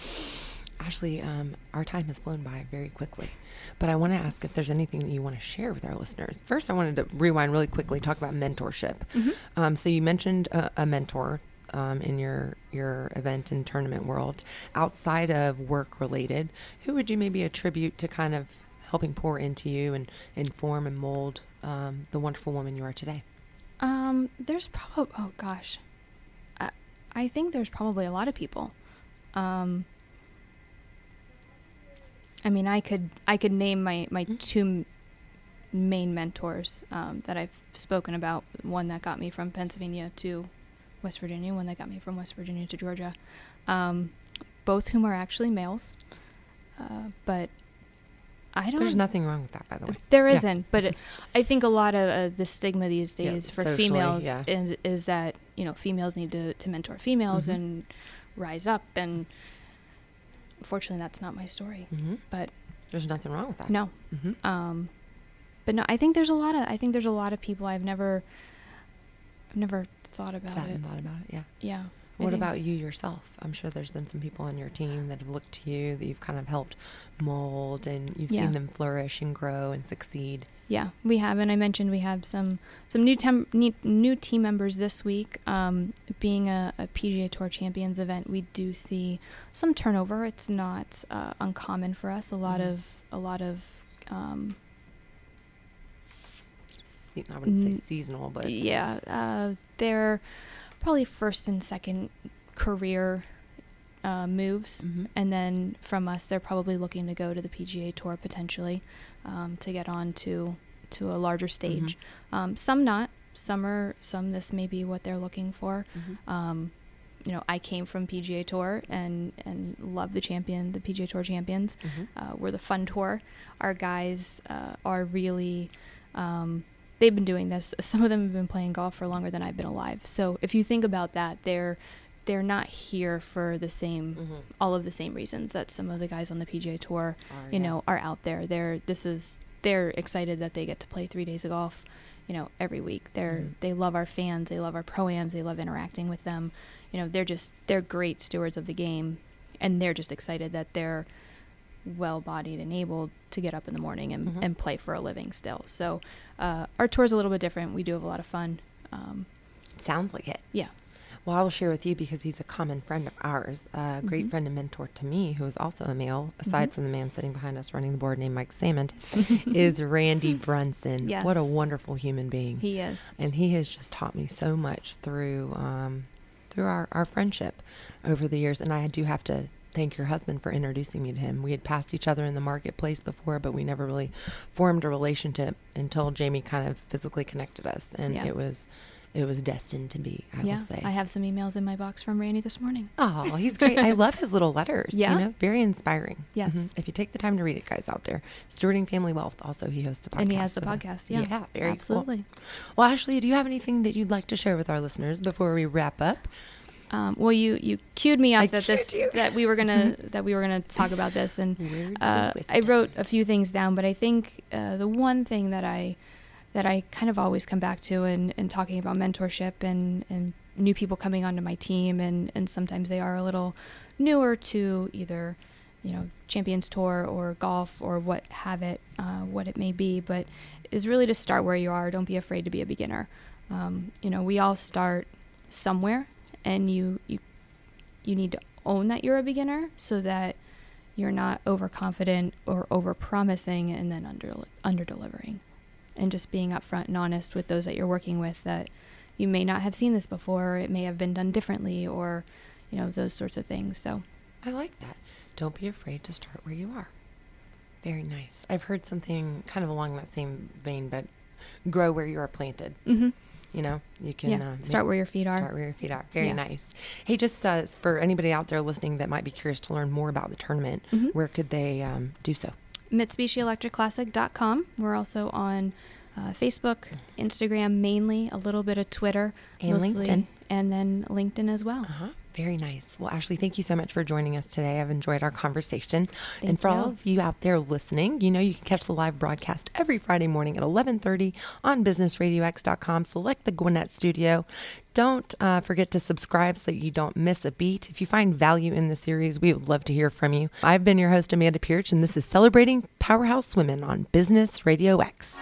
Ashley, um, our time has flown by very quickly, but I want to ask if there's anything that you want to share with our listeners. First, I wanted to rewind really quickly, talk about mentorship. Mhm. Um, so you mentioned a, a mentor um, in your your event and tournament world. Outside of work related, who would you maybe attribute to kind of helping pour into you and inform and mold um, the wonderful woman you are today? Um, there's probably oh gosh, I, I think there's probably a lot of people. Um, I mean, I could I could name my my Mm-hmm. two main mentors um, that I've spoken about. One that got me from Pennsylvania to West Virginia. One that got me from West Virginia to Georgia. Um, both whom are actually males. Uh, but I don't. There's nothing wrong with that, by the way. There Yeah. isn't, but it, I think a lot of uh, the stigma these Yeah, days for socially, females yeah. is, is that you know females need to, to mentor females Mhm. and rise up, and unfortunately, that's not my story. hmm But There's nothing wrong with that. no, hmm um, but no, I think there's a lot of I think there's a lot of people I've never, I've never thought about Sat it. and thought about it. Yeah. Yeah. What about you yourself? I'm sure there's been some people on your team that have looked to you that you've kind of helped mold and you've Yeah. seen them flourish and grow and succeed. Yeah, we have, and I mentioned we have some some new tem- new, new team members this week. Um, being a, a PGA Tour Champions event, we do see some turnover. It's not uh, uncommon for us. A lot Mhm. of a lot of um, I wouldn't say seasonal, but yeah, uh, they're probably first and second career uh, moves. Mhm. And then from us, they're probably looking to go to the PGA Tour potentially um, to get on to to a larger stage. Um, some not. Some are. Some this may be what they're looking for. Mhm. Um, you know, I came from PGA Tour and and love the champion, the PGA Tour champions. Mhm. Uh, we're the fun tour. Our guys uh, are really. Um, they've been doing this. Some of them have been playing golf for longer than I've been alive. So if you think about that, they're they're not here for the same Mhm. all of the same reasons that some of the guys on the PGA Tour, Are, you yeah. know, are out there. They're this is they're excited that they get to play three days of golf, you know, every week. They're Mhm. they love our fans. They love our proams. They love interacting with them. You know, they're just they're great stewards of the game, and they're just excited that they're well-bodied and able to get up in the morning and, Mhm. and play for a living still. So uh, our tour's a little bit different. We do have a lot of fun. Um, Sounds like it. yeah. Well, I will share with you because he's a common friend of ours, a great Mhm. friend and mentor to me, who is also a male, aside Mhm. from the man sitting behind us running the board named Mike Salmond, <laughs> is Randy Brunson. Yes. What a wonderful human being. He is. and he has just taught me so much through um, through our, our friendship over the years. And I do have to thank your husband for introducing me to him. We had passed each other in the marketplace before, but we never really formed a relationship until Jamie kind of physically connected us, and Yeah. it was it was destined to be. I yeah. will say. I have some emails in my box from Randy this morning. Oh, he's great. I love his little letters. <laughs> Yeah? You know, very inspiring. Yes. Mhm. If you take the time to read it, guys out there, Stewarding Family Wealth. Also, he hosts a podcast. And he has the with us. podcast. Yeah. Yeah, very cool. Absolutely. Well, Ashley, do you have anything that you'd like to share with our listeners before we wrap up? Um, well, you you cued me up I that this you. <laughs> that we were gonna that we were gonna talk about this, and uh, I wrote a few things down. But I think uh, the one thing that I that I kind of always come back to in, in talking about mentorship and, and new people coming onto my team, and, and sometimes they are a little newer to either you know Champions Tour or golf or what have it, uh, what it may be, but is really to start where you are. Don't be afraid to be a beginner. Um, you know, we all start somewhere, and you you you need to own that you're a beginner so that you're not overconfident or over promising and then under under delivering and just being upfront and honest with those that you're working with that you may not have seen this before it may have been done differently or you know those sorts of things so I like that. Don't be afraid to start where you are. Very nice. I've heard something kind of along that same vein, but grow where you are planted. mm-hmm. You know, you can yeah uh, start where your feet are Start where your feet are. Very Yeah. nice. Hey, just uh, for anybody out there listening that might be curious to learn more about the tournament, Mhm. where could they um, do so? mitsubishielectricclassic.com we're also on uh, facebook instagram mainly a little bit of twitter And mostly, LinkedIn. and then linkedin as well Uh huh. Very nice. Well, Ashley, thank you so much for joining us today. I've enjoyed our conversation. and Thank for all of you out there listening, you know you can catch the live broadcast every Friday morning at 11:30 on BusinessRadioX.com. Select the Gwinnett Studio. Don't uh, forget to subscribe so you don't miss a beat. If you find value in the series, we would love to hear from you. I've been your host, Amanda Pierce, and this is Celebrating Powerhouse Women on Business Radio X.